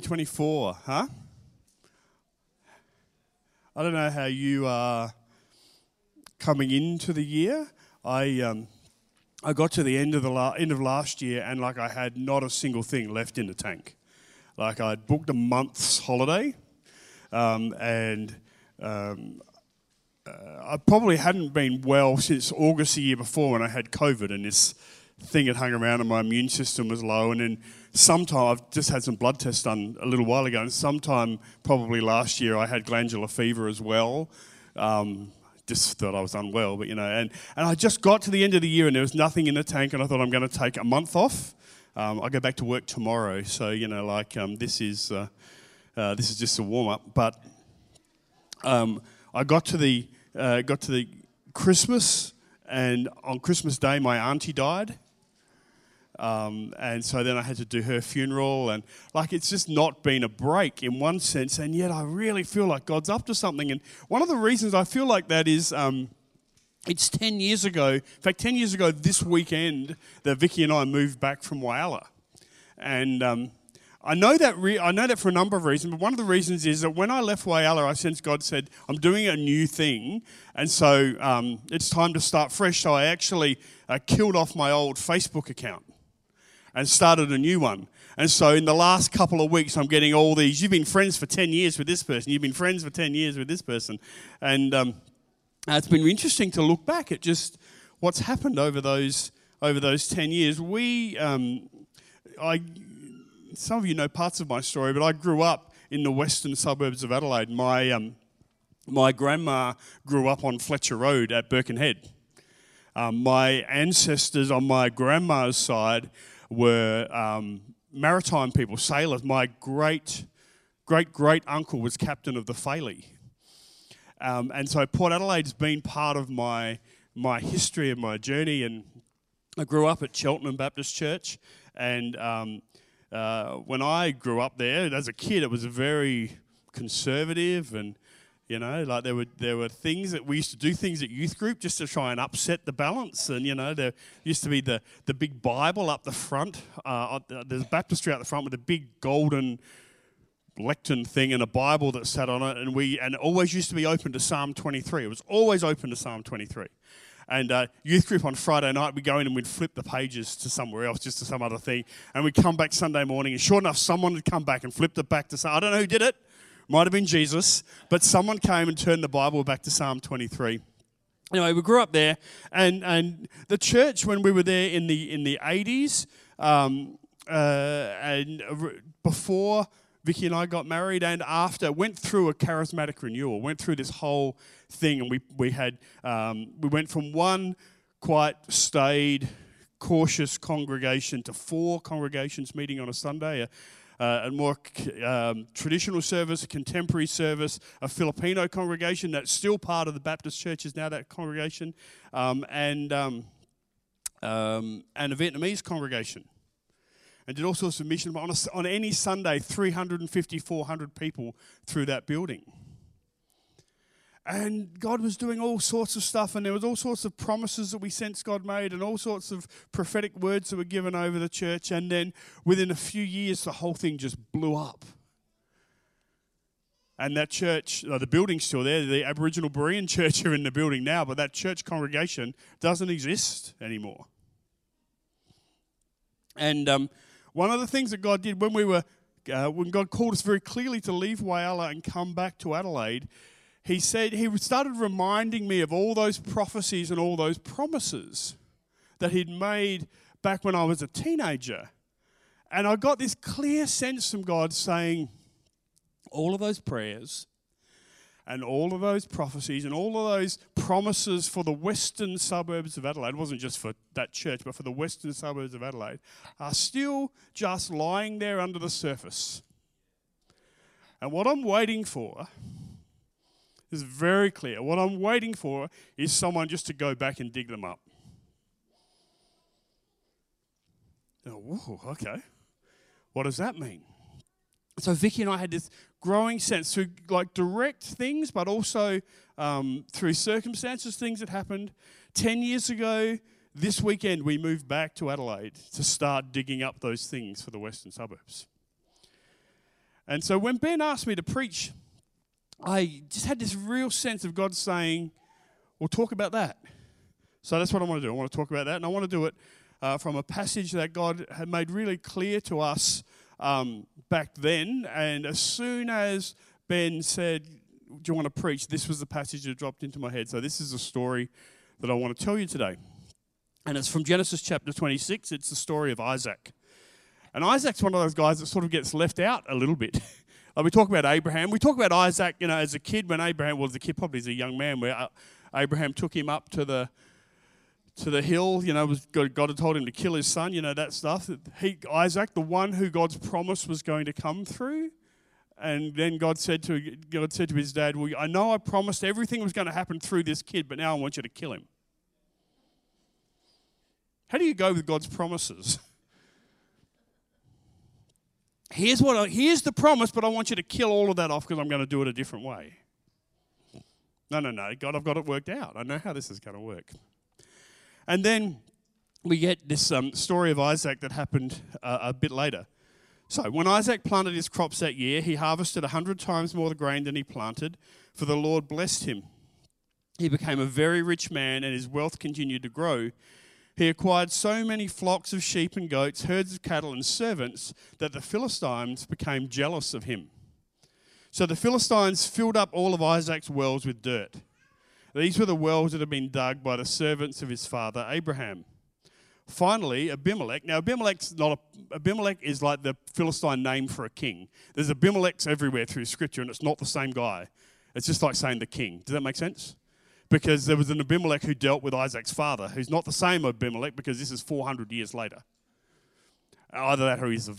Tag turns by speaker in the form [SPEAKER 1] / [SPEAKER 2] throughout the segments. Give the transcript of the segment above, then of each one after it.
[SPEAKER 1] 2024, huh? I don't know how you are coming into the year. I um, I got to the end of the la- end of last year, and like I had not a single thing left in the tank. Like I'd booked a month's holiday, um, and um, uh, I probably hadn't been well since August the year before when I had COVID, and this thing had hung around, and my immune system was low. And then sometime I've just had some blood tests done a little while ago, and sometime probably last year I had glandular fever as well. Um, just thought I was unwell, but you know, and, and I just got to the end of the year and there was nothing in the tank, and I thought I'm going to take a month off. Um, I go back to work tomorrow, so you know, like um, this is uh, uh, this is just a warm up. But um, I got to the uh, got to the Christmas, and on Christmas Day, my auntie died. Um, and so then I had to do her funeral, and like it's just not been a break in one sense, and yet I really feel like God's up to something. And one of the reasons I feel like that is um, it's 10 years ago, in fact, 10 years ago this weekend, that Vicky and I moved back from Whyalla. And um, I know that re- I know that for a number of reasons, but one of the reasons is that when I left Whyalla, I sensed God said, "I'm doing a new thing, and so um, it's time to start fresh." So I actually uh, killed off my old Facebook account and started a new one. And so in the last couple of weeks, I'm getting all these. You've been friends for 10 years with this person. You've been friends for 10 years with this person, and um, it's been interesting to look back at just what's happened over those over those 10 years. We, um, I some of you know parts of my story, but I grew up in the western suburbs of Adelaide. My, um, my grandma grew up on Fletcher Road at Birkenhead. Um, my ancestors on my grandma's side were um, maritime people, sailors. My great great great uncle was captain of the Phailey. Um, and so Port Adelaide's been part of my, my history and my journey. And I grew up at Cheltenham Baptist Church. And um, uh, when I grew up there as a kid, it was a very conservative and you know like there were there were things that we used to do things at youth group just to try and upset the balance. And you know there used to be the the big bible up the front uh, there's a baptistry out the front with a big golden lectern thing and a bible that sat on it. And we and it always used to be open to psalm 23 it was always open to psalm 23 and uh, youth group on Friday night, we'd go in and we'd flip the pages to somewhere else, just to some other thing. And we'd come back Sunday morning, and sure enough, someone had come back and flipped it back to say, I don't know who did it, might have been Jesus, but someone came and turned the Bible back to Psalm 23. Anyway, we grew up there, and, and the church, when we were there in the, in the 80s, um, uh, and before Vicky and I got married, and after went through a charismatic renewal, went through this whole thing, and we we had um, we went from one quite staid, cautious congregation to four congregations meeting on a Sunday. A, uh, a more um, traditional service, a contemporary service, a Filipino congregation that's still part of the Baptist church is now that congregation, um, and um, um and a Vietnamese congregation and did all sorts of missions. But on, a, on any Sunday, 350, 400 people through that building. And God was doing all sorts of stuff, and there was all sorts of promises that we sensed God made, and all sorts of prophetic words that were given over the church. And then within a few years, the whole thing just blew up. And that church, uh, the building's still there. The Aboriginal Berean church are in the building now, but that church congregation doesn't exist anymore. And um, one of the things that God did when we were, uh, when God called us very clearly to leave Whyalla and come back to Adelaide, He said, He started reminding me of all those prophecies and all those promises that He'd made back when I was a teenager. And I got this clear sense from God saying, all of those prayers, and all of those prophecies and all of those promises for the western suburbs of Adelaide, wasn't just for that church, but for the western suburbs of Adelaide, are still just lying there under the surface. And what I'm waiting for is very clear. What I'm waiting for is someone just to go back and dig them up. Oh, okay. What does that mean? So Vicky and I had this growing sense through like direct things, but also um, through circumstances, things that happened. Ten years ago, this weekend, we moved back to Adelaide to start digging up those things for the western suburbs. And so when Ben asked me to preach, I just had this real sense of God saying, We'll talk about that. So that's what I want to do. I want to talk about that, and I want to do it uh, from a passage that God had made really clear to us um, back then. And as soon as Ben said, Do you want to preach? This was the passage that dropped into my head. So this is a story that I want to tell you today. And it's from Genesis chapter 26. It's the story of Isaac. And Isaac's one of those guys that sort of gets left out a little bit. like we talk about Abraham. We talk about Isaac, you know, as a kid when Abraham was a kid, probably as a young man, where uh, Abraham took him up to the to the hill. You know, was God, God had told him to kill his son. You know that stuff. He, Isaac, the one who God's promise was going to come through, and then God said to God said to his dad, "Well, I know I promised everything was going to happen through this kid, but now I want you to kill him." How do you go with God's promises? Here's what I, here's the promise, but I want you to kill all of that off because I'm going to do it a different way. No, no, no. God, I've got it worked out. I know how this is going to work. And then we get this um, story of Isaac that happened uh, a bit later. So, when Isaac planted his crops that year, he harvested a hundred times more the grain than he planted, for the Lord blessed him. He became a very rich man, and his wealth continued to grow. He acquired so many flocks of sheep and goats, herds of cattle, and servants that the Philistines became jealous of him. So the Philistines filled up all of Isaac's wells with dirt. These were the wells that had been dug by the servants of his father Abraham. Finally, Abimelech. Now, Abimelech's not a, Abimelech is like the Philistine name for a king. There's Abimelechs everywhere through Scripture, and it's not the same guy. It's just like saying the king. Does that make sense? Because there was an Abimelech who dealt with Isaac's father, who's not the same Abimelech because this is 400 years later. Either that or he's a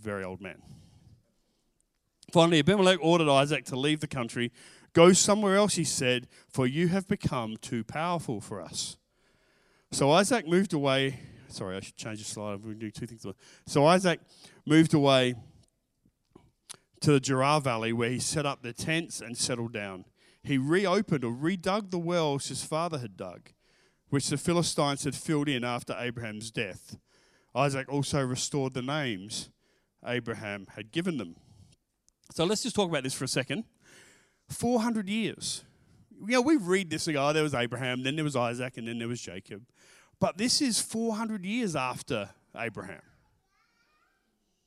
[SPEAKER 1] very old man. Finally, Abimelech ordered Isaac to leave the country Go somewhere else, he said, for you have become too powerful for us. So Isaac moved away. Sorry, I should change the slide. We do two things. So Isaac moved away to the Gerar Valley where he set up the tents and settled down. He reopened or redug the wells his father had dug, which the Philistines had filled in after Abraham's death. Isaac also restored the names Abraham had given them. So let's just talk about this for a second. 400 years. You know, we read this and go, oh, there was Abraham, then there was Isaac, and then there was Jacob. But this is 400 years after Abraham.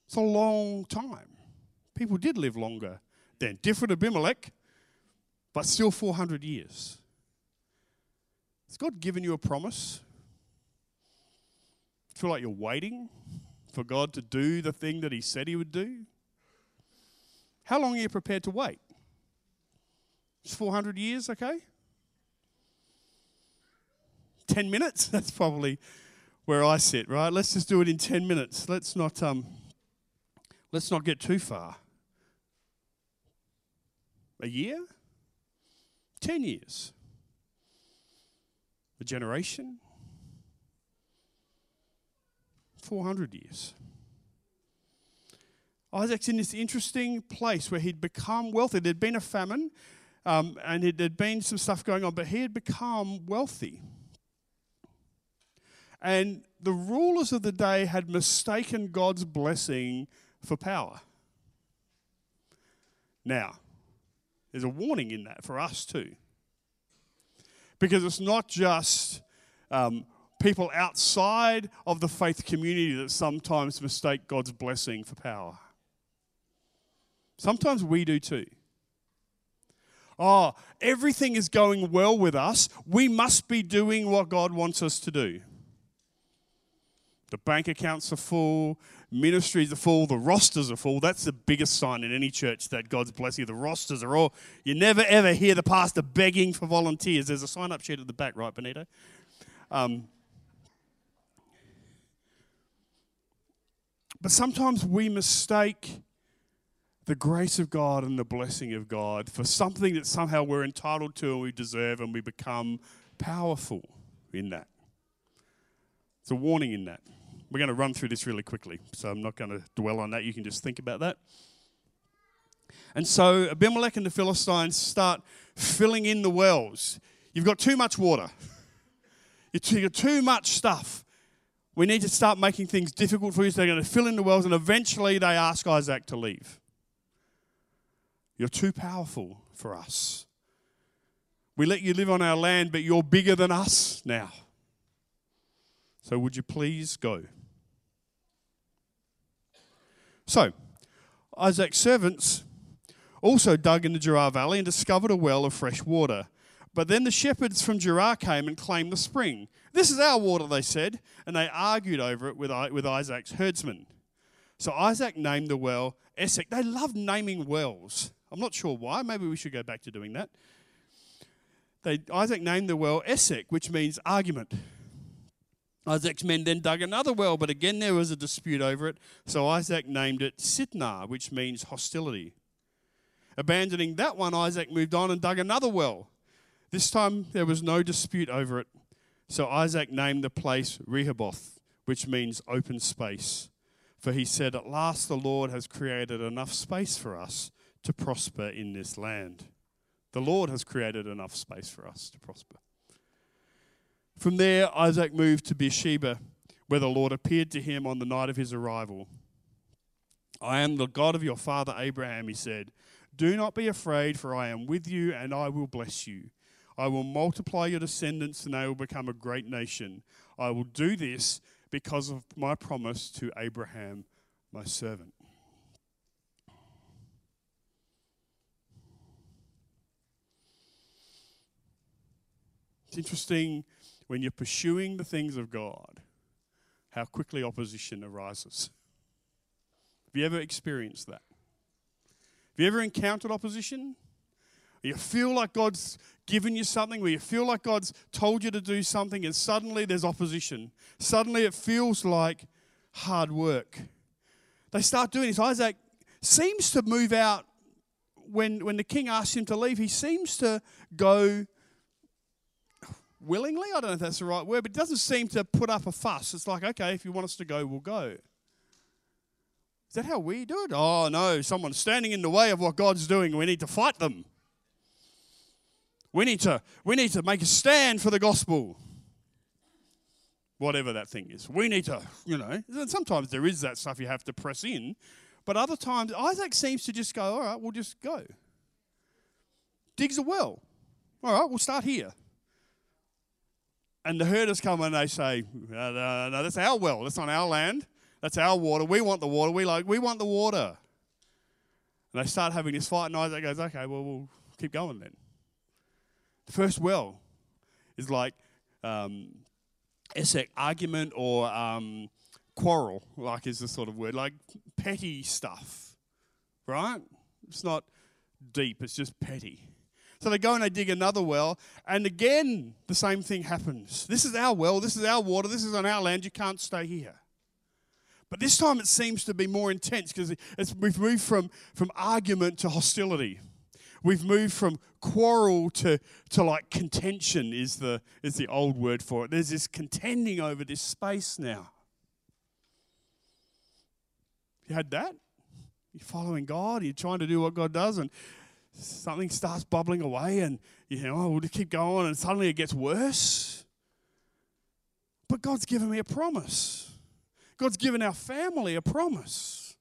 [SPEAKER 1] It's a long time. People did live longer then. Different Abimelech, but still 400 years. Has God given you a promise? Feel like you're waiting for God to do the thing that He said He would do? How long are you prepared to wait? It's 400 years, okay? 10 minutes? That's probably where I sit, right? Let's just do it in 10 minutes. Let's not, um, let's not get too far. A year? 10 years? A generation? 400 years. Isaac's in this interesting place where he'd become wealthy. There'd been a famine, um, and had been some stuff going on, but he had become wealthy. And the rulers of the day had mistaken God's blessing for power. Now, there's a warning in that for us too. Because it's not just um, people outside of the faith community that sometimes mistake God's blessing for power. Sometimes we do too oh, everything is going well with us. We must be doing what God wants us to do. The bank accounts are full, ministries are full, the rosters are full. That's the biggest sign in any church that God's blessing. The rosters are all, you never ever hear the pastor begging for volunteers. There's a sign up sheet at the back, right, Benito? Um, but sometimes we mistake the grace of God and the blessing of God for something that somehow we're entitled to and we deserve, and we become powerful in that. It's a warning in that. We're going to run through this really quickly, so I'm not going to dwell on that. You can just think about that. And so Abimelech and the Philistines start filling in the wells. You've got too much water, you've got too much stuff. We need to start making things difficult for you. So they're going to fill in the wells, and eventually they ask Isaac to leave. You're too powerful for us. We let you live on our land, but you're bigger than us now. So would you please go? So, Isaac's servants also dug in the Gerar Valley and discovered a well of fresh water. But then the shepherds from Gerar came and claimed the spring. This is our water, they said, and they argued over it with, with Isaac's herdsmen. So Isaac named the well Esek. They love naming wells. I'm not sure why. Maybe we should go back to doing that. They, Isaac named the well Esek, which means argument. Isaac's men then dug another well, but again there was a dispute over it. So Isaac named it Sitnah, which means hostility. Abandoning that one, Isaac moved on and dug another well. This time there was no dispute over it. So Isaac named the place Rehoboth, which means open space. For he said, At last the Lord has created enough space for us to prosper in this land. The Lord has created enough space for us to prosper. From there, Isaac moved to Beersheba, where the Lord appeared to him on the night of his arrival. I am the God of your father Abraham, he said. Do not be afraid, for I am with you, and I will bless you. I will multiply your descendants, and they will become a great nation. I will do this because of my promise to Abraham, my servant. It's interesting when you're pursuing the things of God, how quickly opposition arises. Have you ever experienced that? Have you ever encountered opposition? You feel like God's given you something, where you feel like God's told you to do something, and suddenly there's opposition. Suddenly it feels like hard work. They start doing this. Isaac seems to move out when, when the king asks him to leave. He seems to go willingly. I don't know if that's the right word, but it doesn't seem to put up a fuss. It's like, okay, if you want us to go, we'll go. Is that how we do it? Oh, no, someone's standing in the way of what God's doing. We need to fight them. We need to, we need to make a stand for the gospel. Whatever that thing is. We need to, you know, sometimes there is that stuff you have to press in, but other times Isaac seems to just go, all right, we'll just go. Digs a well. All right, we'll start here. And the herders come and they say, no, no, no, that's our well. That's on our land. That's our water. We want the water. We like, we want the water. And they start having this fight, and Isaac goes, okay, well, we'll keep going then. The first well is like um, Esek argument or um, quarrel, like is the sort of word, like petty stuff, right? It's not deep, it's just petty. So they go and they dig another well, and again, the same thing happens. This is our well, this is our water, this is on our land, you can't stay here. But this time it seems to be more intense because we've moved from, from argument to hostility. We've moved from quarrel to, to like contention, is the, is the old word for it. There's this contending over this space now. You had that? You're following God, you're trying to do what God does, and something starts bubbling away and you know, oh, we'll just keep going and suddenly it gets worse. But God's given me a promise. God's given our family a promise.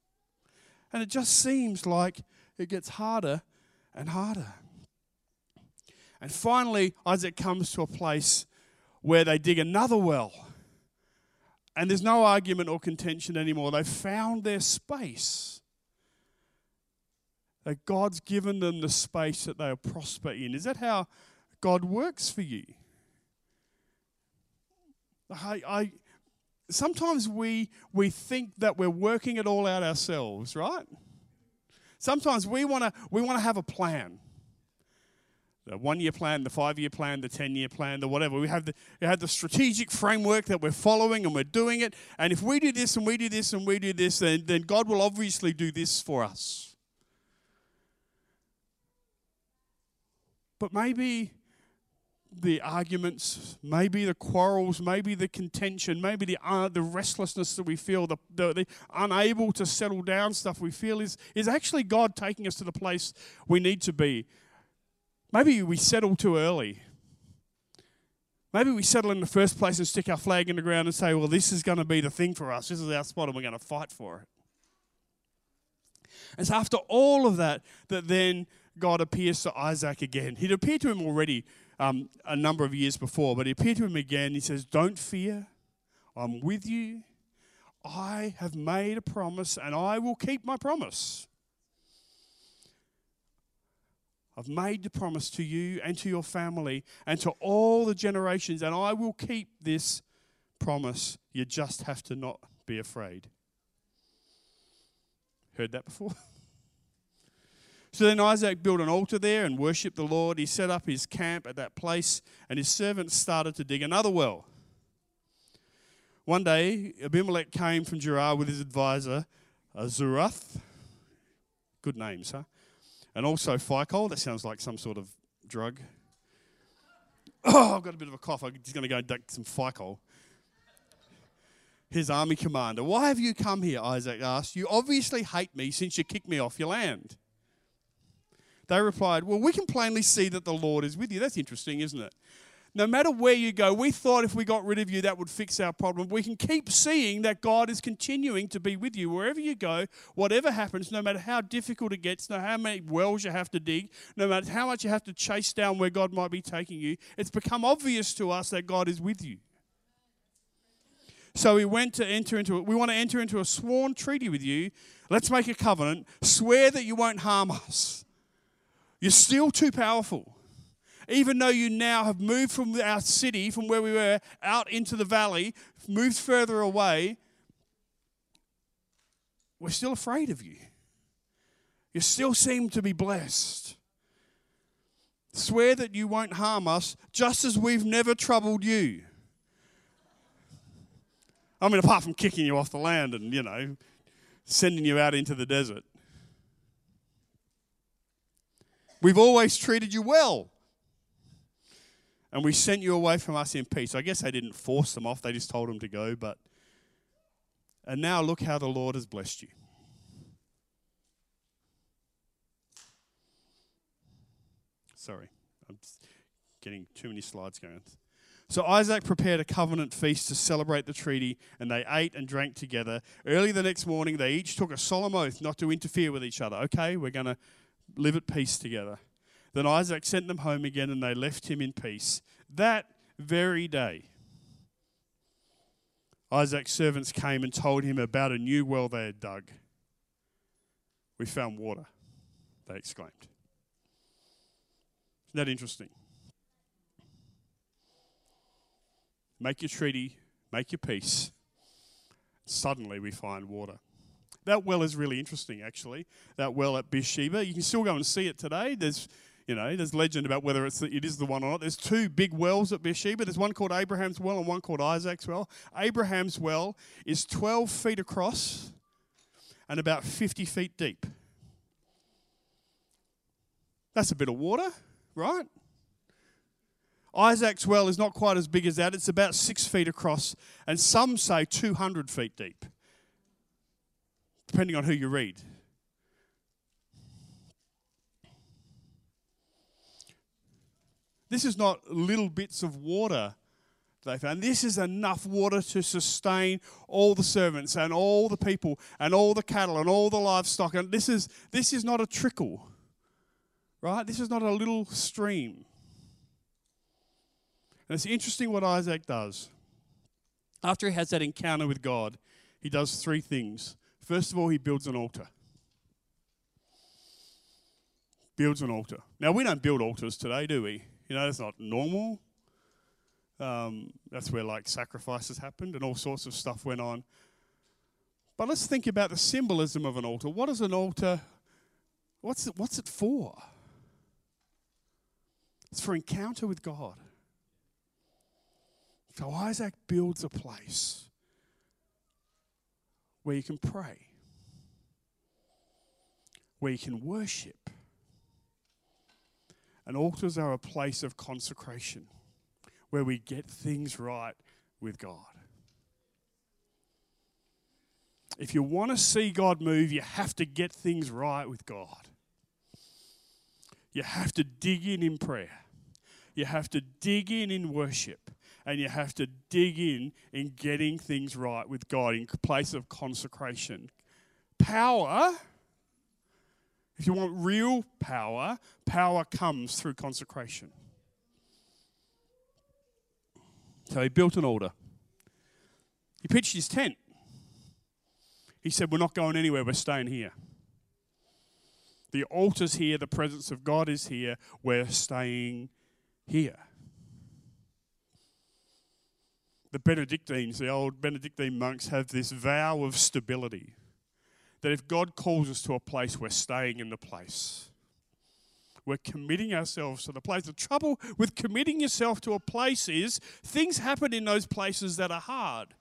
[SPEAKER 1] And it just seems like it gets harder and harder. And finally, Isaac comes to a place where they dig another well. And there's no argument or contention anymore. They've found their space that God's given them the space that they'll prosper in. Is that how God works for you? I, I sometimes we we think that we're working it all out ourselves, right? Sometimes we want to we want to have a plan. The one year plan, the five year plan, the 10 year plan, the whatever. We have the, we have the strategic framework that we're following and we're doing it. And if we do this and we do this and we do this, then, then God will obviously do this for us. But maybe the arguments, maybe the quarrels, maybe the contention, maybe the, uh, the restlessness that we feel, the, the, the, unable to settle down stuff we feel is, is actually God taking us to the place we need to be. Maybe we settle too early. Maybe we settle in the first place and stick our flag in the ground and say, well, this is going to be the thing for us. This is our spot and we're going to fight for it. It's after all of that that then God appears to Isaac again. He'd appeared to him already um, a number of years before, but he appeared to him again. He says, Don't fear, I'm with you. I have made a promise and I will keep my promise. I've made the promise to you and to your family and to all the generations, and I will keep this promise. You just have to not be afraid. Heard that before? So then Isaac built an altar there and worshipped the Lord. He set up his camp at that place, and his servants started to dig another well. One day, Abimelech came from Gerar with his advisor, Ahuzzath. Good names, huh? And also Phicol. That sounds like some sort of drug. Oh, I've got a bit of a cough. I'm just going to go and duck some Phicol. His army commander. Why have you come here? Isaac asked. You obviously hate me since you kicked me off your land. They replied, Well, we can plainly see that the Lord is with you. That's interesting, isn't it? No matter where you go, we thought if we got rid of you, that would fix our problem. We can keep seeing that God is continuing to be with you. Wherever you go, whatever happens, no matter how difficult it gets, no matter how many wells you have to dig, no matter how much you have to chase down where God might be taking you, it's become obvious to us that God is with you. So we went to enter into it. We want to enter into a sworn treaty with you. Let's make a covenant. Swear that you won't harm us. You're still too powerful. Even though you now have moved from our city, from where we were, out into the valley, moved further away, we're still afraid of you. You still seem to be blessed. Swear that you won't harm us, just as we've never troubled you. I mean, apart from kicking you off the land and, you know, sending you out into the desert. We've always treated you well. And we sent you away from us in peace. I guess they didn't force them off, they just told them to go. But and now look how the Lord has blessed you. Sorry, I'm getting too many slides going. So Isaac prepared a covenant feast to celebrate the treaty, and they ate and drank together. Early the next morning, they each took a solemn oath not to interfere with each other. Okay, we're going to live at peace together. Then Isaac sent them home again, and they left him in peace. That very day, Isaac's servants came and told him about a new well they had dug. We found water, they exclaimed. Isn't that interesting? Make your treaty, make your peace. Suddenly we find water. That well is really interesting, actually. That well at Beersheba. You can still go and see it today. There's, you know, there's legend about whether it's it is the one or not. There's two big wells at Beersheba. There's one called Abraham's well and one called Isaac's well. Abraham's well is 12 feet across and about 50 feet deep. That's a bit of water, right? Isaac's well is not quite as big as that. It's about six feet across, and some say 200 feet deep depending on who you read. This is not little bits of water they found. This is enough water to sustain all the servants and all the people and all the cattle and all the livestock. And this is, this is not a trickle, right? This is not a little stream. And it's interesting what Isaac does. After he has that encounter with God, he does three things. First of all, he builds an altar. Builds an altar. Now, we don't build altars today, do we? You know, that's not normal. Um, that's where like sacrifices happened and all sorts of stuff went on. But let's think about the symbolism of an altar. What is an altar? What's it, what's it for? It's for encounter with God. So Isaac builds a place where you can pray, where you can worship. And altars are a place of consecration where we get things right with God. If you want to see God move, you have to get things right with God. You have to dig in in prayer. You have to dig in in worship and you have to dig in in getting things right with God in place of consecration. Power If you want real power, power comes through consecration. So he built an altar. He pitched his tent. He said, We're not going anywhere, we're staying here. The altar's here, the presence of God is here, we're staying here. The Benedictines, the old Benedictine monks, have this vow of stability that if God calls us to a place, we're staying in the place. We're committing ourselves to the place. The trouble with committing yourself to a place is things happen in those places that are hard.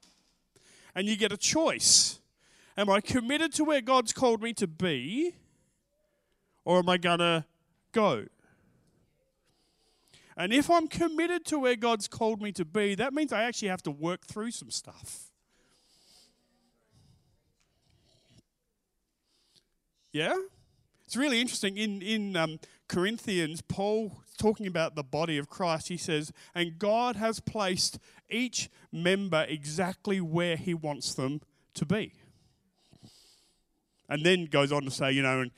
[SPEAKER 1] And you get a choice. Am I committed to where God's called me to be? Or am I going to go? And if I'm committed to where God's called me to be, that means I actually have to work through some stuff. Yeah? It's really interesting. In, in um, Corinthians, Paul talking about the body of Christ, he says, And God has placed each member exactly where he wants them to be. And then goes on to say, you know, and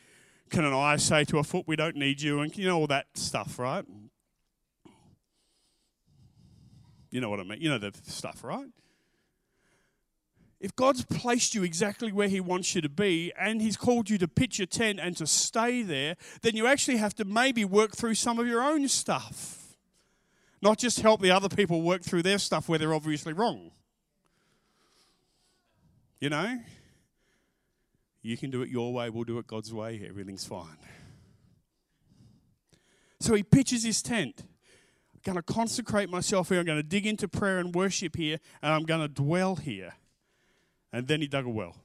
[SPEAKER 1] can an eye say to a foot, we don't need you? And you know, all that stuff, right? You know what I mean? You know the stuff, right? If God's placed you exactly where He wants you to be and He's called you to pitch your tent and to stay there, then you actually have to maybe work through some of your own stuff. Not just help the other people work through their stuff where they're obviously wrong. You know? You can do it your way, we'll do it God's way, everything's fine. So he pitches his tent. Going to consecrate myself here. I'm going to dig into prayer and worship here, and I'm going to dwell here. And then he dug a well.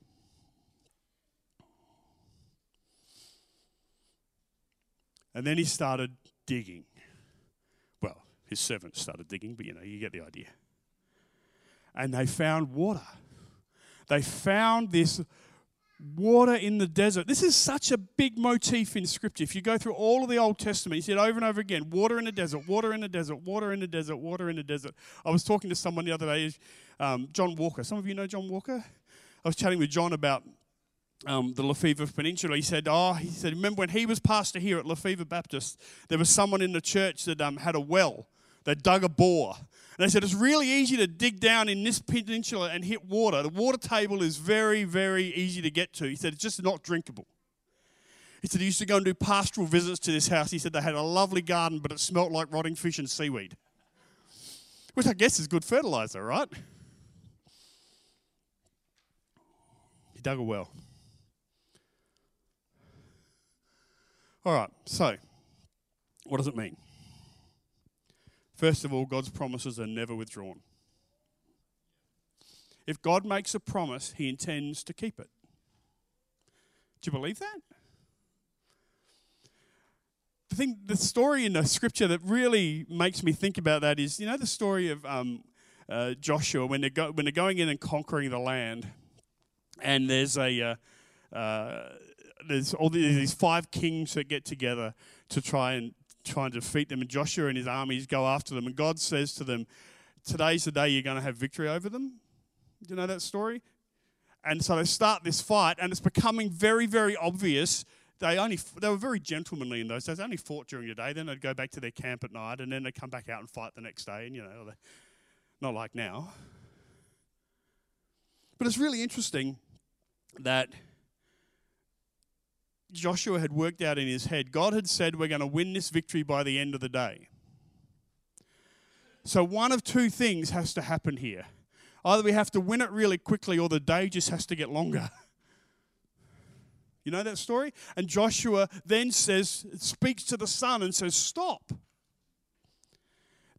[SPEAKER 1] And then he started digging. Well, his servants started digging, but you know, you get the idea. And they found water. They found this water in the desert. This is such a big motif in Scripture. If you go through all of the Old Testament, you see it over and over again water in the desert, water in the desert, water in the desert, water in the desert. I was talking to someone the other day, um, John Walker. Some of you know John Walker? I was chatting with John about um, the Lefevre Peninsula. He said, "Oh, he said, remember when he was pastor here at Lefevre Baptist? There was someone in the church that um, had a well. They dug a bore, they said it's really easy to dig down in this peninsula and hit water. The water table is very, very easy to get to. He said it's just not drinkable. He said he used to go and do pastoral visits to this house. He said they had a lovely garden, but it smelt like rotting fish and seaweed, which I guess is good fertilizer, right? He dug a well. All right, so what does it mean? First of all, God's promises are never withdrawn. If God makes a promise, he intends to keep it. Do you believe that? The thing, the story in the scripture that really makes me think about that is, you know, the story of um, uh, Joshua when they're, go, when they're going in and conquering the land, and there's a uh, uh, there's all these five kings that get together to try and try and defeat them, and Joshua and his armies go after them, and God says to them, "Today's the day you're going to have victory over them." Do you know that story? And so they start this fight, and it's becoming very, very obvious. They only they were very gentlemanly in those days. They only fought during the day. Then they'd go back to their camp at night, and then they'd come back out and fight the next day. And you know, not like now. But it's really interesting that Joshua had worked out in his head. God had said, We're going to win this victory by the end of the day. So, one of two things has to happen here. Either we have to win it really quickly, or the day just has to get longer. You know that story? And Joshua then says, speaks to the sun and says, Stop.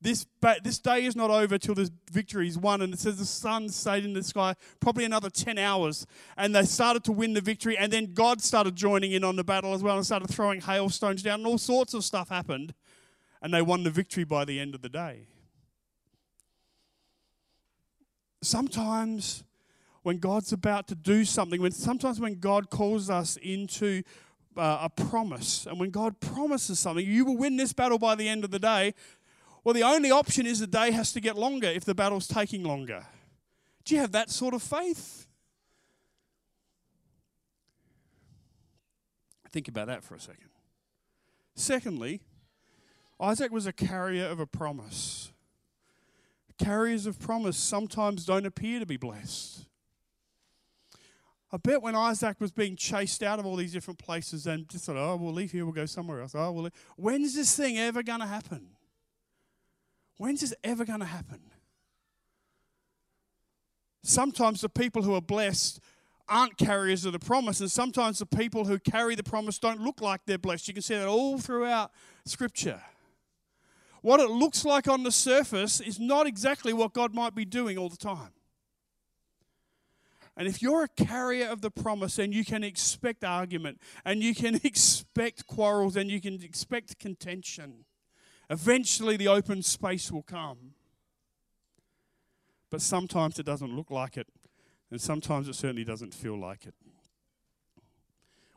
[SPEAKER 1] This, this day is not over till the victory is won. And it says the sun stayed in the sky probably another 10 hours. And they started to win the victory. And then God started joining in on the battle as well and started throwing hailstones down. And all sorts of stuff happened. And they won the victory by the end of the day. Sometimes when God's about to do something, when sometimes when God calls us into uh, a promise, and when God promises something, you will win this battle by the end of the day. Well, the only option is the day has to get longer if the battle's taking longer. Do you have that sort of faith? Think about that for a second. Secondly, Isaac was a carrier of a promise. Carriers of promise sometimes don't appear to be blessed. I bet when Isaac was being chased out of all these different places and just thought, oh, we'll leave here, we'll go somewhere else. Oh, we'll When's this thing ever going to happen? When's this ever going to happen? Sometimes the people who are blessed aren't carriers of the promise, and sometimes the people who carry the promise don't look like they're blessed. You can see that all throughout Scripture. What it looks like on the surface is not exactly what God might be doing all the time. And if you're a carrier of the promise, then you can expect argument and you can expect quarrels and you can expect contention. Eventually, the open space will come. But sometimes it doesn't look like it, and sometimes it certainly doesn't feel like it.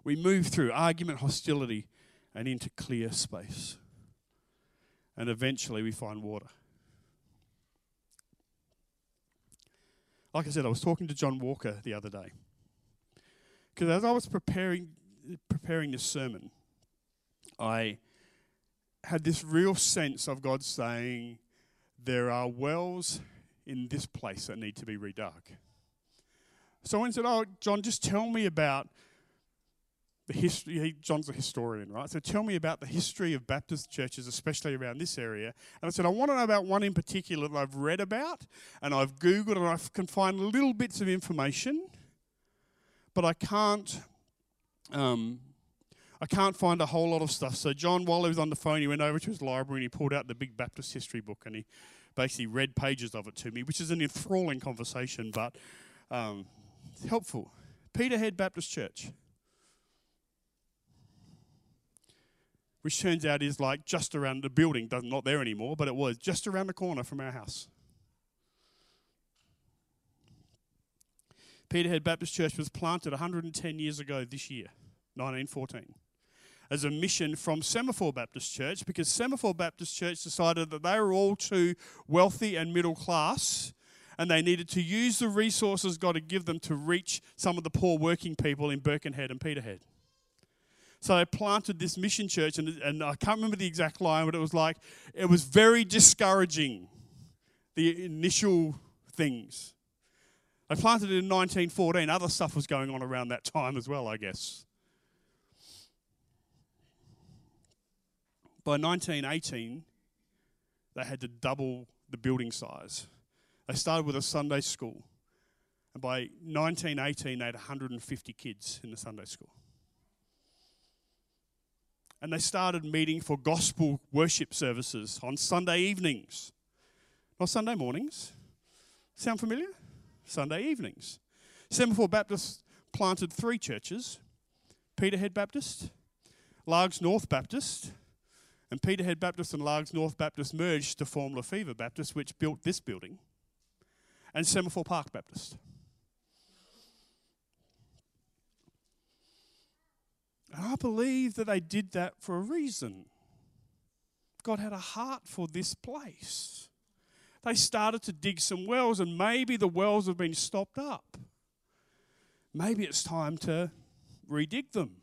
[SPEAKER 1] We move through argument, hostility, and into clear space. And eventually, we find water. like I said, I was talking to John Walker the other day. Because as I was preparing preparing this sermon, I had this real sense of God saying, There are wells in this place that need to be redug. Someone said, Oh, John, just tell me about the history. John's a historian, right? So tell me about the history of Baptist churches, especially around this area. And I said, I want to know about one in particular that I've read about and I've Googled and I can find little bits of information, but I can't. Um, I can't find a whole lot of stuff. So John, while he was on the phone, he went over to his library and he pulled out the big Baptist history book and he basically read pages of it to me, which is an enthralling conversation, but um, helpful. Peterhead Baptist Church. which turns out is like just around the building, not there anymore, but it was just around the corner from our house. Peterhead Baptist Church was planted 110 years ago this year, 1914, as a mission from Semaphore Baptist Church because Semaphore Baptist Church decided that they were all too wealthy and middle class and they needed to use the resources God had given them to reach some of the poor working people in Birkenhead and Peterhead. So they planted this mission church, and, and I can't remember the exact line, but it was like, it was very discouraging, the initial things. I planted it in 1914. Other stuff was going on around that time as well, I guess. By 1918, they had to double the building size. They started with a Sunday school. And by 1918, they had 150 kids in the Sunday school and they started meeting for gospel worship services on Sunday evenings. Not Sunday mornings. Sound familiar? Sunday evenings. Semaphore Baptist planted three churches Peterhead Baptist, Largs North Baptist, and Peterhead Baptist and Largs North Baptist merged to form Lefevre Baptist, which built this building, and Semaphore Park Baptist. And I believe that they did that for a reason. God had a heart for this place. They started to dig some wells, and maybe the wells have been stopped up. Maybe it's time to redig them.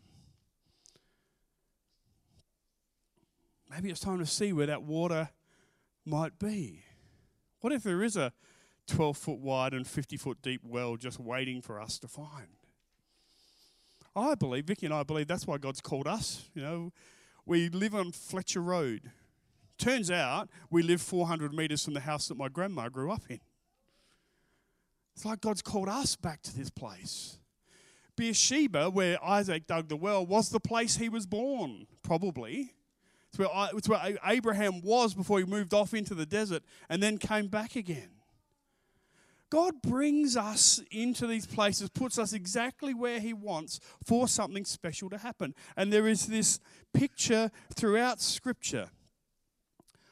[SPEAKER 1] Maybe it's time to see where that water might be. What if there is a 12 foot wide and 50 foot deep well just waiting for us to find? I believe, Vicky and I believe that's why God's called us. You know, we live on Fletcher Road. Turns out we live 400 metres from the house that my grandma grew up in. It's like God's called us back to this place. Beersheba, where Isaac dug the well, was the place he was born, probably. It's where, it's where Abraham was before he moved off into the desert and then came back again. God brings us into these places, puts us exactly where He wants for something special to happen. And there is this picture throughout Scripture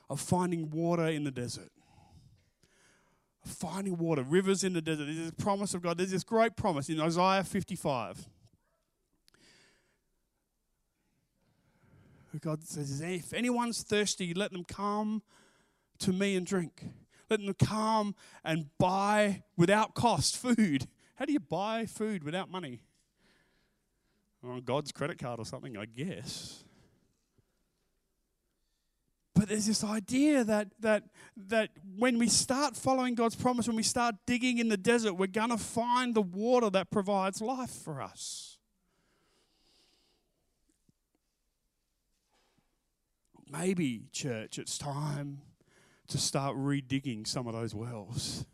[SPEAKER 1] of finding water in the desert. Finding water, rivers in the desert. There's this promise of God. There's this great promise in Isaiah 55. God says, If anyone's thirsty, let them come to me and drink Let them come and buy without cost food. How do you buy food without money? on God's credit card or something, I guess. But there's this idea that, that, that when we start following God's promise, when we start digging in the desert, we're going to find the water that provides life for us. Maybe, church, it's time to start redigging some of those wells.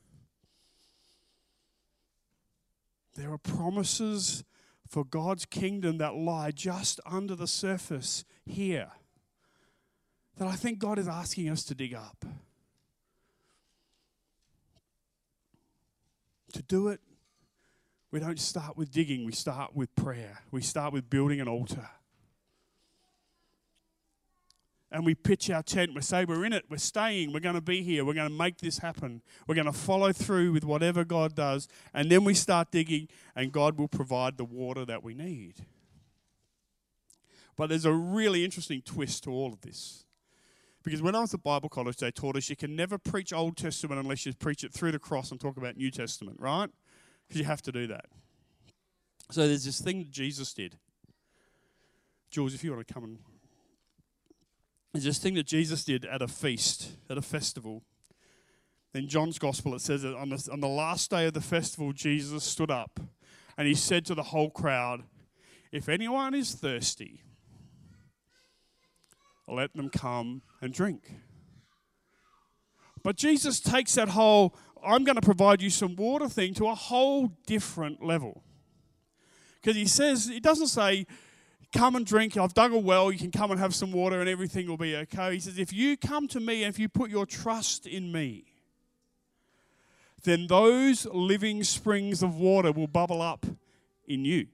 [SPEAKER 1] There are promises for God's kingdom that lie just under the surface here that I think God is asking us to dig up. To do it, we don't start with digging, we start with prayer. We start with building an altar. And we pitch our tent. We say, We're in it. We're staying. We're going to be here. We're going to make this happen. We're going to follow through with whatever God does. And then we start digging, and God will provide the water that we need. But there's a really interesting twist to all of this. Because when I was at Bible college, they taught us you can never preach Old Testament unless you preach it through the cross and talk about New Testament, right? Because you have to do that. So there's this thing that Jesus did. Jules, if you want to come and. There's this thing that Jesus did at a feast, at a festival. In John's Gospel, it says that on the, on the last day of the festival, Jesus stood up and he said to the whole crowd, If anyone is thirsty, let them come and drink. But Jesus takes that whole, I'm going to provide you some water thing to a whole different level. Because he says, he doesn't say, come and drink, I've dug a well, you can come and have some water and everything will be okay. He says, if you come to me and if you put your trust in me, then those living springs of water will bubble up in you.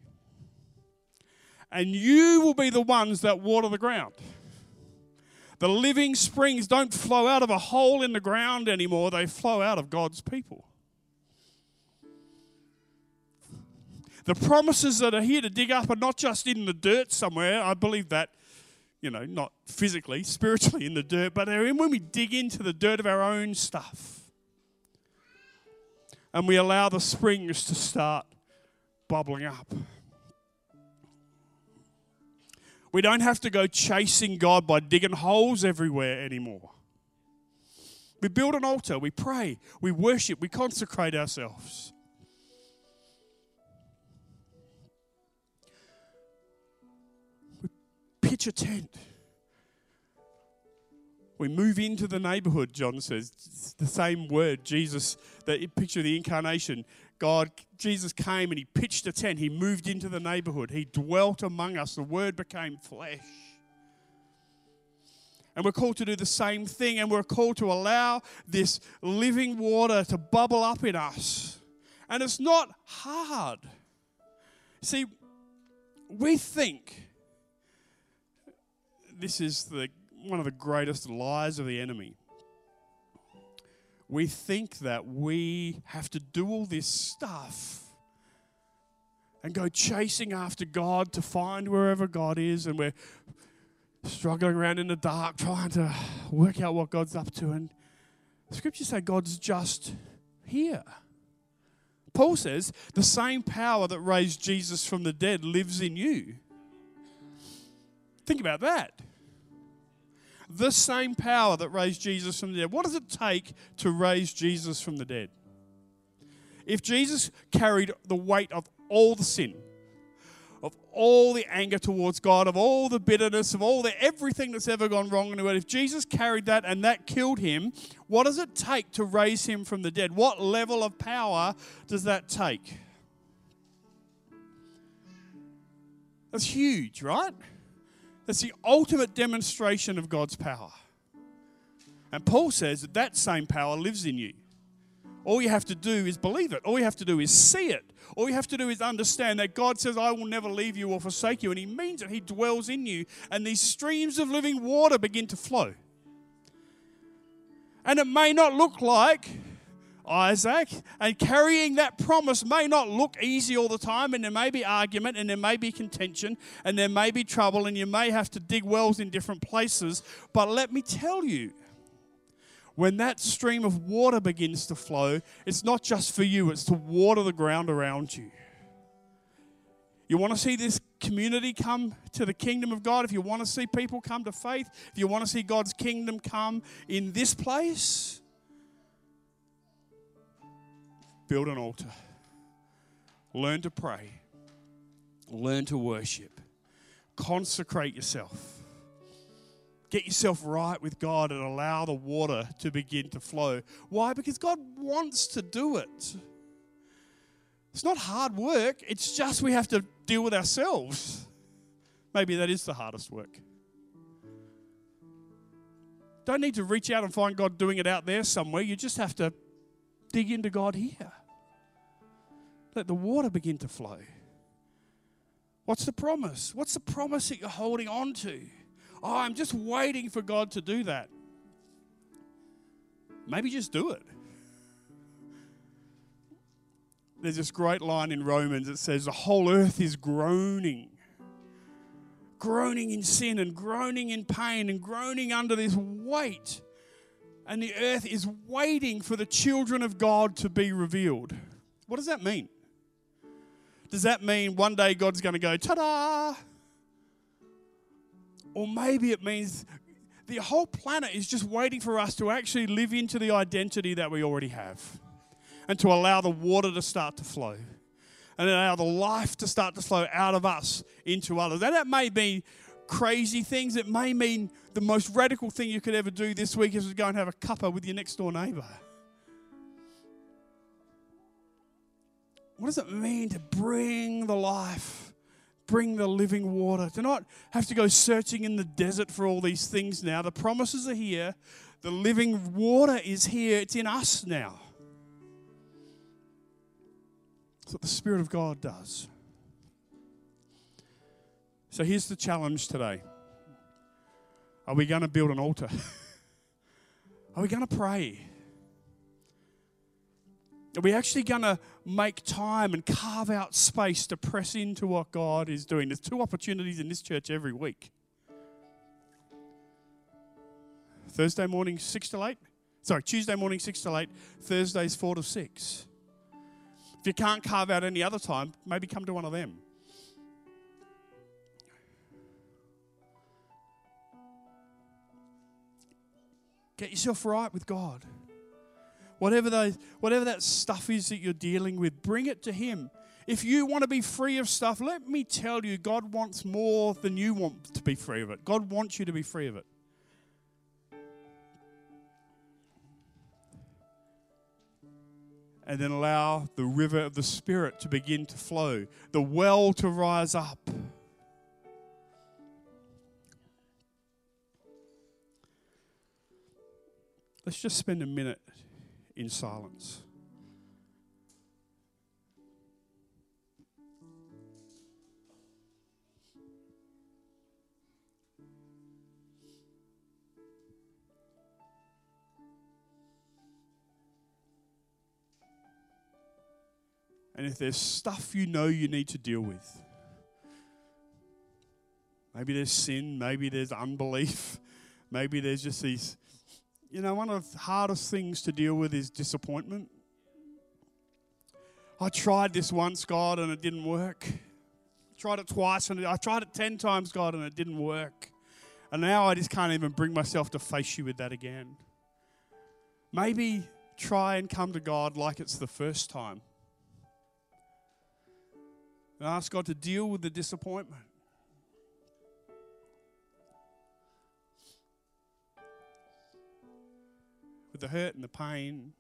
[SPEAKER 1] And you will be the ones that water the ground. The living springs don't flow out of a hole in the ground anymore, they flow out of God's people. The promises that are here to dig up are not just in the dirt somewhere. I believe that, you know, not physically, spiritually in the dirt, but they're in when we dig into the dirt of our own stuff. And we allow the springs to start bubbling up. We don't have to go chasing God by digging holes everywhere anymore. We build an altar, we pray, we worship, we consecrate ourselves. Pitch a tent. We move into the neighborhood, John says. It's the same word, Jesus, the picture of the incarnation. God, Jesus came and he pitched a tent. He moved into the neighborhood. He dwelt among us. The word became flesh. And we're called to do the same thing, and we're called to allow this living water to bubble up in us. And it's not hard. See, we think this is the, one of the greatest lies of the enemy we think that we have to do all this stuff and go chasing after God to find wherever God is, and we're struggling around in the dark trying to work out what God's up to. And scriptures say God's just here. Paul says the same power that raised Jesus from the dead lives in you. Think about that the same power that raised Jesus from the dead. What does it take to raise Jesus from the dead? If Jesus carried the weight of all the sin, of all the anger towards God, of all the bitterness, of all the everything that's ever gone wrong in the world, if Jesus carried that and that killed him, what does it take to raise him from the dead? What level of power does that take? That's huge, right? That's the ultimate demonstration of God's power. And Paul says that that same power lives in you. All you have to do is believe it. All you have to do is see it. All you have to do is understand that God says, I will never leave you or forsake you. And He means it. He dwells in you. And these streams of living water begin to flow. And it may not look like Isaac. And carrying that promise may not look easy all the time, and there may be argument, and there may be contention, and there may be trouble, and you may have to dig wells in different places. But let me tell you, when that stream of water begins to flow, it's not just for you, it's to water the ground around you. You want to see this community come to the kingdom of God, if you want to see people come to faith, if you want to see God's kingdom come in this place, build an altar. Learn to pray. Learn to worship. Consecrate yourself. Get yourself right with God and allow the water to begin to flow. Why? Because God wants to do it. It's not hard work, it's just we have to deal with ourselves. Maybe that is the hardest work. Don't need to reach out and find God doing it out there somewhere. You just have to dig into God here. Let the water begin to flow. What's the promise? What's the promise that you're holding on to? Oh, I'm just waiting for God to do that. Maybe just do it. There's this great line in Romans that says, The whole earth is groaning. Groaning in sin and groaning in pain and groaning under this weight. And the earth is waiting for the children of God to be revealed. What does that mean? Does that mean one day God's going to go, ta da? Or maybe it means the whole planet is just waiting for us to actually live into the identity that we already have and to allow the water to start to flow and allow the life to start to flow out of us into others. And that may be crazy things. It may mean the most radical thing you could ever do this week is to go and have a cuppa with your next door neighbor. What does it mean to bring the life, bring the living water? To not have to go searching in the desert for all these things now. The promises are here, the living water is here, it's in us now. That's what the Spirit of God does. So here's the challenge today Are we going to build an altar? Are we going to pray? Are we actually going to make time and carve out space to press into what God is doing? There's two opportunities in this church every week. Thursday morning, 6 to 8. Sorry, Tuesday morning, 6 to 8. Thursdays, 4 to 6. If you can't carve out any other time, maybe come to one of them. Get yourself right with God. Whatever, those, whatever that stuff is that you're dealing with, bring it to Him. If you want to be free of stuff, let me tell you, God wants more than you want to be free of it. God wants you to be free of it. and then allow the river of the Spirit to begin to flow, the well to rise up. Let's just spend a minute in silence. And if there's stuff you know you need to deal with, maybe there's sin, maybe there's unbelief, maybe there's just these. You know, one of the hardest things to deal with is disappointment. I tried this once, God, and it didn't work. I tried it twice, and I tried it ten times, God, and it didn't work. And now I just can't even bring myself to face you with that again. Maybe try and come to God like it's the first time and ask God to deal with the disappointment. With the hurt and the pain,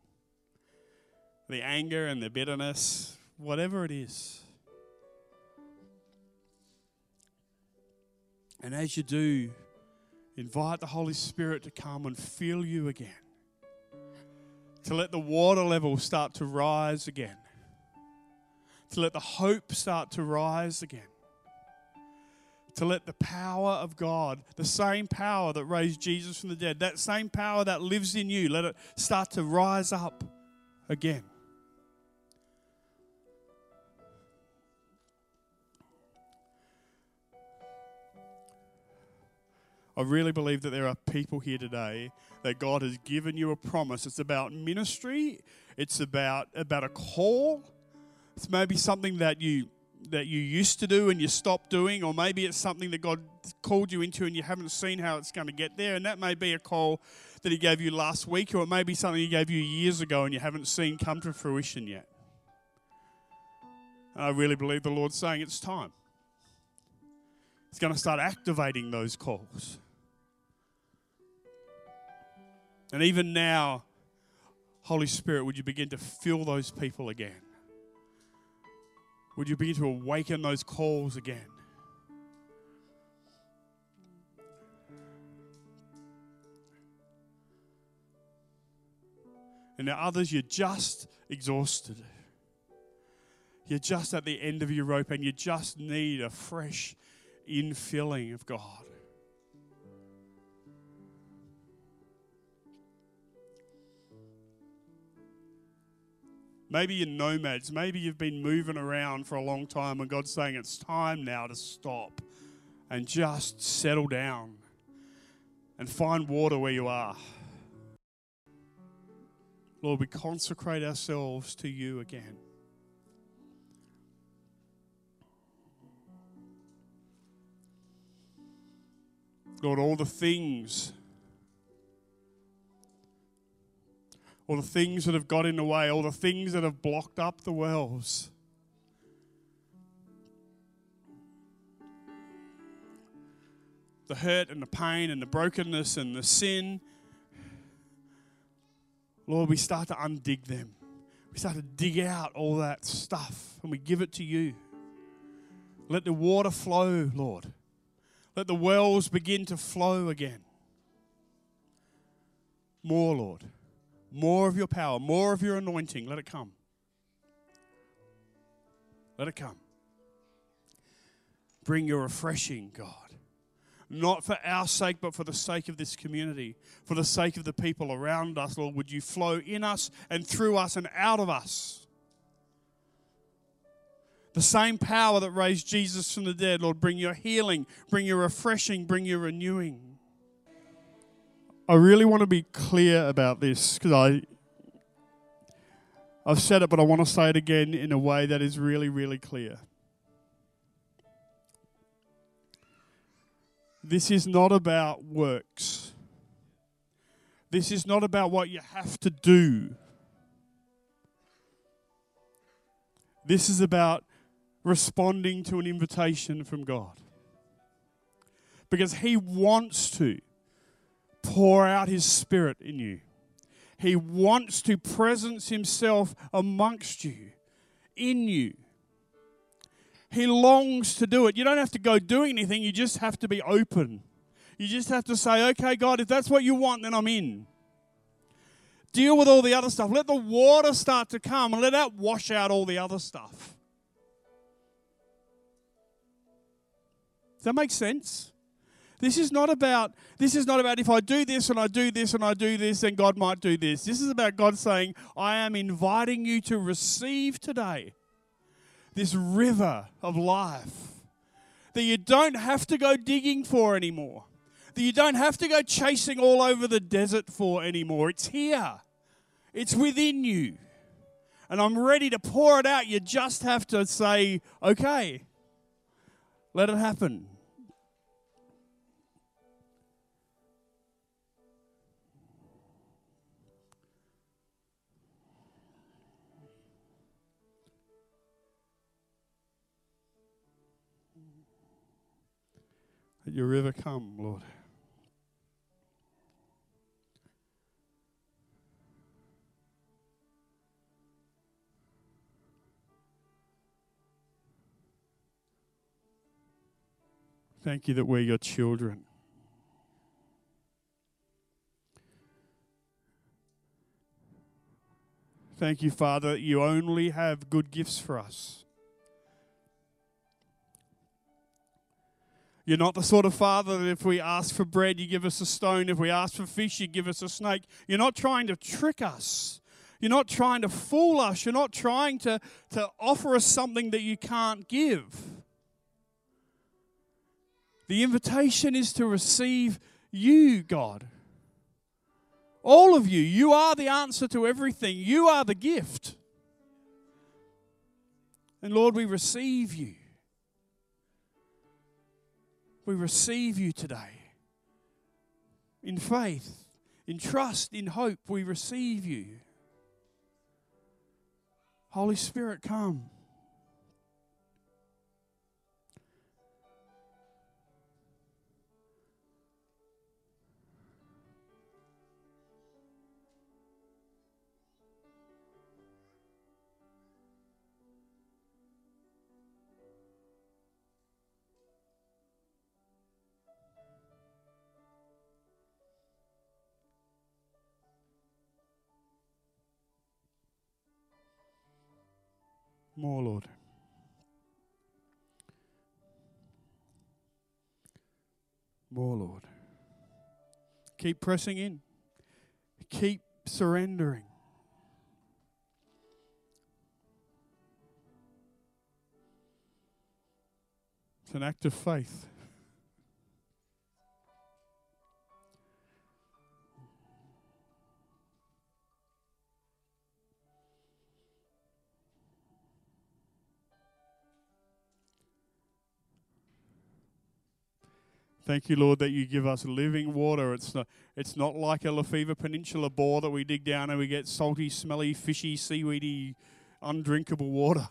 [SPEAKER 1] the anger and the bitterness, whatever it is. And as you do, invite the Holy Spirit to come and fill you again. To let the water level start to rise again to let the hope start to rise again. To let the power of God, the same power that raised Jesus from the dead, that same power that lives in you, let it start to rise up again. I really believe that there are people here today that God has given you a promise. It's about ministry, it's about, about a call, it's maybe something that you that you used to do and you stopped doing, or maybe it's something that God called you into and you haven't seen how it's going to get there. And that may be a call that He gave you last week, or it may be something He gave you years ago and you haven't seen come to fruition yet. And I really believe the Lord's saying it's time. He's going to start activating those calls. And even now, Holy Spirit, would you begin to fill those people again? Would you begin to awaken those calls again? And now, others, you're just exhausted. You're just at the end of your rope and you just need a fresh infilling of God. Maybe you're nomads. Maybe you've been moving around for a long time and God's saying it's time now to stop and just settle down and find water where you are. Lord, we consecrate ourselves to you again. Lord, all the things, all the things that have got in the way, all the things that have blocked up the wells. The hurt and the pain and the brokenness and the sin. Lord, we start to undig them. We start to dig out all that stuff and we give it to you. Let the water flow, Lord. Let the wells begin to flow again. More, Lord. More of your power, more of your anointing. Let it come. Let it come. Bring your refreshing, God. Not for our sake, but for the sake of this community, for the sake of the people around us, Lord. Would you flow in us and through us and out of us? The same power that raised Jesus from the dead, Lord, bring your healing, bring your refreshing, bring your renewing. I really want to be clear about this because I I've said it, but I want to say it again in a way that is really, really clear. This is not about works. This is not about what you have to do. This is about responding to an invitation from God. Because He wants to pour out His Spirit in you, He wants to presence Himself amongst you, in you. He longs to do it. You don't have to go doing anything, you just have to be open. You just have to say, okay, God, if that's what you want, then I'm in. Deal with all the other stuff. Let the water start to come and let that wash out all the other stuff. Does that make sense? This is not about this is not about if I do this and I do this and I do this, then God might do this. This is about God saying, I am inviting you to receive today this river of life that you don't have to go digging for anymore. That you don't have to go chasing all over the desert for anymore. It's here. It's within you. And I'm ready to pour it out. You just have to say, okay, let it happen. Your river come, Lord. Thank you that we're your children. Thank you, Father, that you only have good gifts for us. You're not the sort of father that if we ask for bread, you give us a stone. If we ask for fish, you give us a snake. You're not trying to trick us. You're not trying to fool us. You're not trying to, to offer us something that you can't give. The invitation is to receive you, God. All of you. You are the answer to everything, you are the gift. And Lord, we receive you. We receive you today. In faith, in trust, in hope, we receive you. Holy Spirit, come. More, Lord. More, Lord. Keep pressing in. Keep surrendering. It's an act of faith. Thank you, Lord, that you give us living water. It's not, it's not like a Lefevre Peninsula bore that we dig down and we get salty, smelly, fishy, seaweedy, undrinkable water.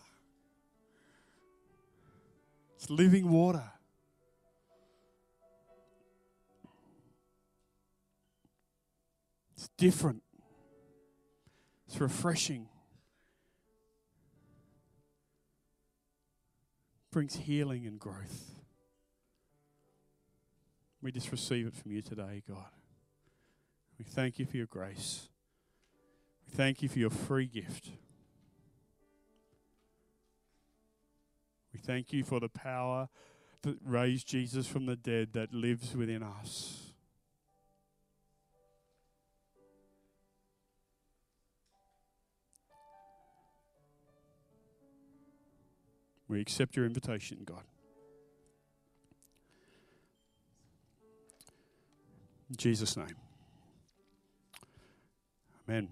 [SPEAKER 1] It's living water. It's different. It's refreshing. Brings healing and growth. We just receive it from you today, God. We thank you for your grace. We thank you for your free gift. We thank you for the power that raised Jesus from the dead that lives within us. We accept your invitation, God. Jesus' name. Amen.